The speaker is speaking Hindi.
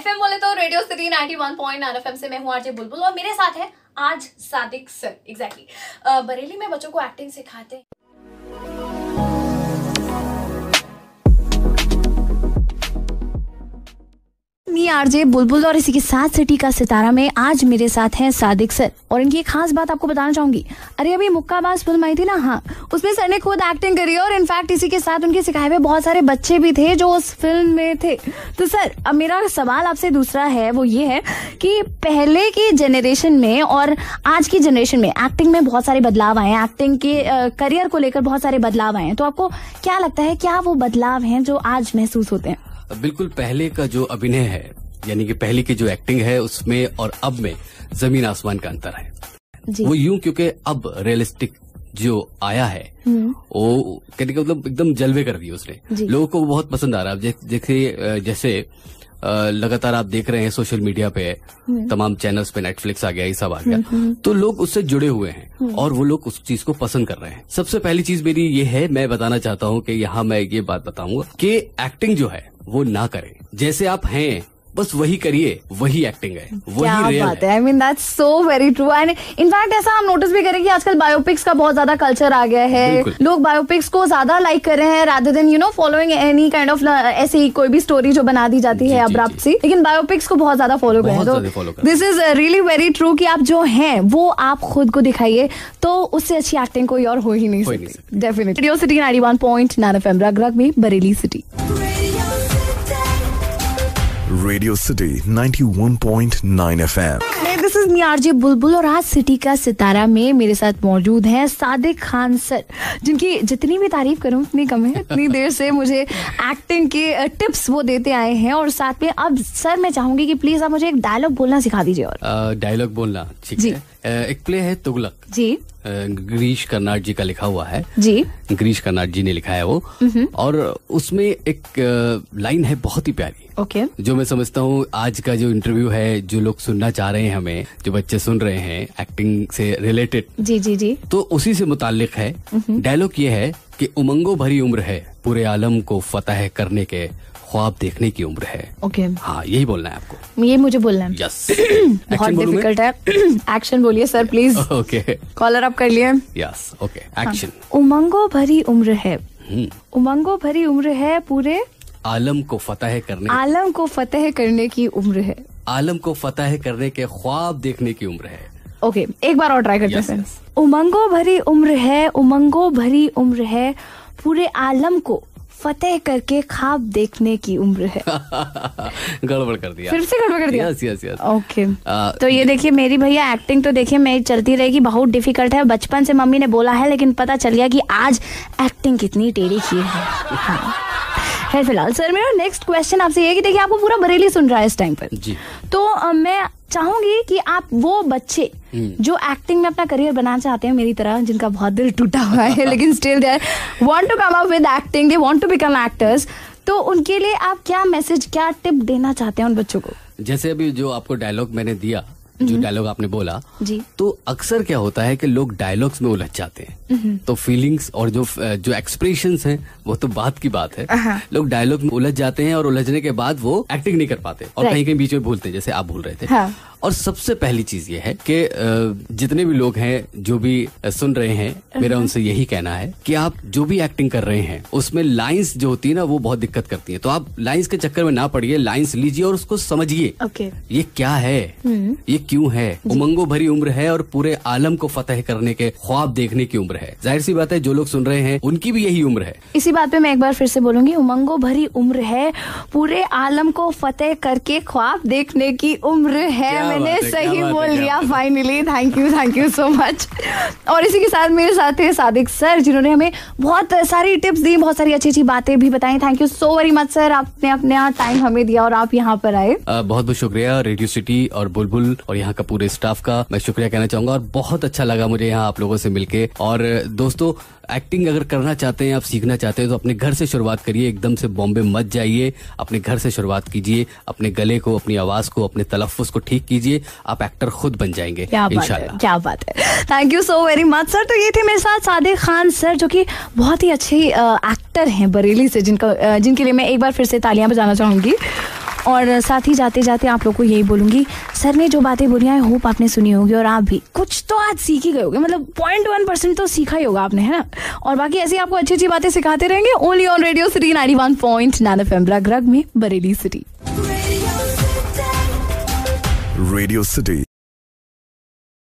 एफएम बोले तो रेडियो सिटी 91.9 एफएम से मैं हूँ आरजे बुलबुल और मेरे साथ है आज Sadiq sir exactly exactly. Bareilly में बच्चों को एक्टिंग सिखाते हैं आरजे, बुलबुल और इसी के साथ सिटी का सितारा में आज मेरे साथ हैं सादिक सर। और इनकी एक खास बात आपको बताना चाहूँगी। अरे, अभी मुक्काबाज फ़िल्म आई थी ना? हाँ उसमें सर ने खुद एक्टिंग करी और इनफैक्ट इसी के साथ उनके सिखाए हुए बहुत सारे बच्चे भी थे जो उस फ़िल्म में थे। तो सर, अब मेरा सवाल आपसे दूसरा है, वो ये है कि पहले की जनरेशन में और आज की जनरेशन में एक्टिंग में बहुत सारे बदलाव आए हैं। एक्टिंग के करियर को लेकर बहुत सारे बदलाव आए हैं। तो आपको क्या लगता है, क्या वो बदलाव हैं जो आज महसूस होते हैं? बिल्कुल, पहले का जो अभिनय है यानी कि पहले की जो एक्टिंग है उसमें और अब में ज़मीन आसमान का अंतर है। जी। वो यूँ क्योंकि अब रियलिस्टिक जो आया है हम्म, वो कहने का मतलब एकदम जलवे कर दिए उसने। लोगों को वो बहुत पसंद आ रहा है। जैसे जैसे लगातार आप देख रहे हैं सोशल मीडिया पे हम्म। तमाम चैनल्स पे नेटफ्लिक्स आ गया ये सब आ गया। तो लोग उससे जुड़े हुए हम्म। हैं और वो लोग उस चीज़ को पसंद कर रहे हैं। सबसे पहली चीज़ मेरी ये है मैं बताना चाहता हूँ कि यहाँ मैं ये बात बताऊँगा कि एक्टिंग जो है वो ना करें। जैसे आप हैं बस वही करिए वही एक्टिंग है वही क्या रियल बात है। I mean that's so very true and in fact ऐसा हम नोटिस भी करें कि आजकल बायोपिक्स का बहुत ज़्यादा कल्चर आ गया है। लोग बायोपिक्स को ज़्यादा लाइक कर रहे हैं rather than you know following any kind of ऐसे ही कोई भी स्टोरी जो बना दी जाती है अब्रप्ट सी। लेकिन बायोपिक्स को बहुत ज़्यादा फॉलो करें तो this is really very true कि आप जो हैं वो आप खुद को दिखाइए तो उससे अच्छी एक्टिंग कोई और हो ही नहीं हो ही नहीं सकती। डेफिनेटली रेडियो सिटी 91.9 एफएम रग रग में Bareilly city Radio City 91.9 FM. This is me RJ Bulbul और आज सिटी का सितारा में मेरे साथ मौजूद हैं सादिक खान सर जिनकी जितनी भी तारीफ़ करूँ उतनी कम है। इतनी देर से मुझे एक्टिंग के टिप्स वो देते आए हैं और साथ में अब सर मैं चाहूँगी कि प्लीज़ आप मुझे एक डायलॉग बोलना सिखा दीजिए और। डायलॉग बोलना ठीक जी। है। एक प्ले है तुगलक। जी। गिरीश कर्नाड जी का लिखा हुआ है। जी। गिरीश कर्नाड जी ने लिखा है वो। और उसमें एक लाइन है बहुत ही प्यारी। ओके। जो मैं समझता हूँ आज का जो इंटरव्यू है जो लोग सुनना चाह रहे हैं हमें जो बच्चे सुन रहे हैं एक्टिंग से रिलेटेड जी जी जी। तो उसी से मुतालिक है। डायलॉग ये है कि उमंगों भरी उम्र है पूरे आलम को फतह करने के। ख्वाब देखने की उम्र है। Okay okay. हाँ यही बोलना है आपको। ये मुझे बोलना है। यस बहुत डिफ़िकल्ट है? एक्शन बोलिए sir please okay collar up कर लिए। यस ओके एक्शन उमंगो भरी उम्र है। उमंगो भरी उम्र है पूरे? आलम को फतेह करने आलम को फतेह करने की उम्र है। आलम को फतेह करने के ख्वाब देखने की उम्र है। ओके okay, एक बार और ट्राई करते हैं Yes, yes. उमंगो भरी उम्र है उमंगो भरी उम्र है पूरे आलम को फतेह करके ख्वाब देखने की उम्र है। गड़बड़ कर दिया। फिर से गड़बड़ कर दिया? यस यस यस ओके तो ये देखिए मेरी भैया एक्टिंग तो देखिए मेरी चलती रहेगी बहुत डिफ़िकल्ट है। बचपन से मम्मी ने बोला है लेकिन पता चल गया कि आज एक्टिंग कितनी टेढ़ी की है। हाँ। है फ़िलहाल सर मेरा नेक्स्ट क्वेश्चन आपसे ये कि देखिए आपको पूरा बरेली सुन रहा है इस टाइम पर। जी। तो मैं चाहूँगी कि आप वो बच्चे जो एक्टिंग में अपना करियर बनाना चाहते हैं मेरी तरह जिनका बहुत दिल टूटा हुआ है लेकिन still they want to come up with acting they want to become actors तो उनके लिए आप क्या मैसेज क्या टिप देना चाहते हैं उन बच्चों को? जैसे अभी जो आपको डायलॉग मैंने दिया जो डायलॉग आपने बोला जी। तो अक्सर क्या होता है कि लोग डायलॉग्स में उलझ जाते हैं। तो फीलिंग्स और जो जो एक्सप्रेशन हैं वो तो बात की बात है। हाँ। लोग डायलॉग में उलझ जाते हैं और उलझने के बाद वो एक्टिंग नहीं कर पाते और कहीं कहीं बीच में भूलते हैं जैसे आप भूल रहे थे। हाँ। और सबसे पहली चीज़ ये है कि जितने भी लोग हैं जो भी सुन रहे हैं मेरा उनसे यही कहना है कि आप जो भी एक्टिंग कर रहे हैं उसमें लाइंस जो होती है ना वो बहुत दिक्कत करती है। तो आप लाइंस के चक्कर में ना पड़िए लाइंस लीजिए और उसको समझिए। ओके ये क्या है? ये क्यों है? उमंगों भरी उम्र है और पूरे आलम को फतेह करने के ख्वाब देखने की उम्र है। ज़ाहिर सी बात है जो लोग सुन रहे हैं उनकी भी यही उम्र है। इसी बात पे मैं एक बार फिर से बोलूँगी उमंगो भरी उम्र है पूरे आलम को फतेह करके ख्वाब देखने की उम्र है मैंने सही बोल लिया finally thank you thank you so much और इसी के साथ मेरे साथ है सादिक सर जिन्होंने हमें बहुत सारी टिप्स दी बहुत सारी अच्छी अच्छी बातें भी बताई। Thank you so very much sir आपने अपने टाइम हमें दिया और आप यहाँ पर आए। बहुत बहुत शुक्रिया रेडियो सिटी और बुलबुल और यहाँ का पूरे स्टाफ का। मैं शुक्रिया कहना चाहूँगा और बहुत अच्छा लगा मुझे यहाँ आप लोगों से मिलके। और दोस्तों एक्टिंग अगर करना चाहते हैं आप सीखना चाहते हैं तो अपने घर से शुरुआत करिए। एकदम से बॉम्बे मत जाइए। अपने घर से शुरुआत कीजिए। अपने गले को अपनी आवाज़ को अपने तलफ़ुज़ को ठीक कीजिए। आप एक्टर खुद बन जाएँगे क्या बात है इंशाल्लाह। क्या बात है। Thank you so very much sir तो ये थे मेरे साथ सादिक खान सर जो कि बहुत ही अच्छे एक्टर हैं बरेली से जिनका जिनके लिए मैं एक बार फिर से तालियाँ बजाना चाहूँगी। और साथ ही जाते जाते आप लोग को यही बोलूँगी सर ने जो बातें बोली आई होप आपने सुनी होगी और आप भी। कुछ तो आज सीख ही गए होगे मतलब पॉइंट वन परसेंट तो सीखा ही होगा आपने है ना? और बाकी ऐसी आपको अच्छी अच्छी बातें सिखाते रहेंगे only on Radio City nine one point nine F M रग में बरेली सिटी Radio City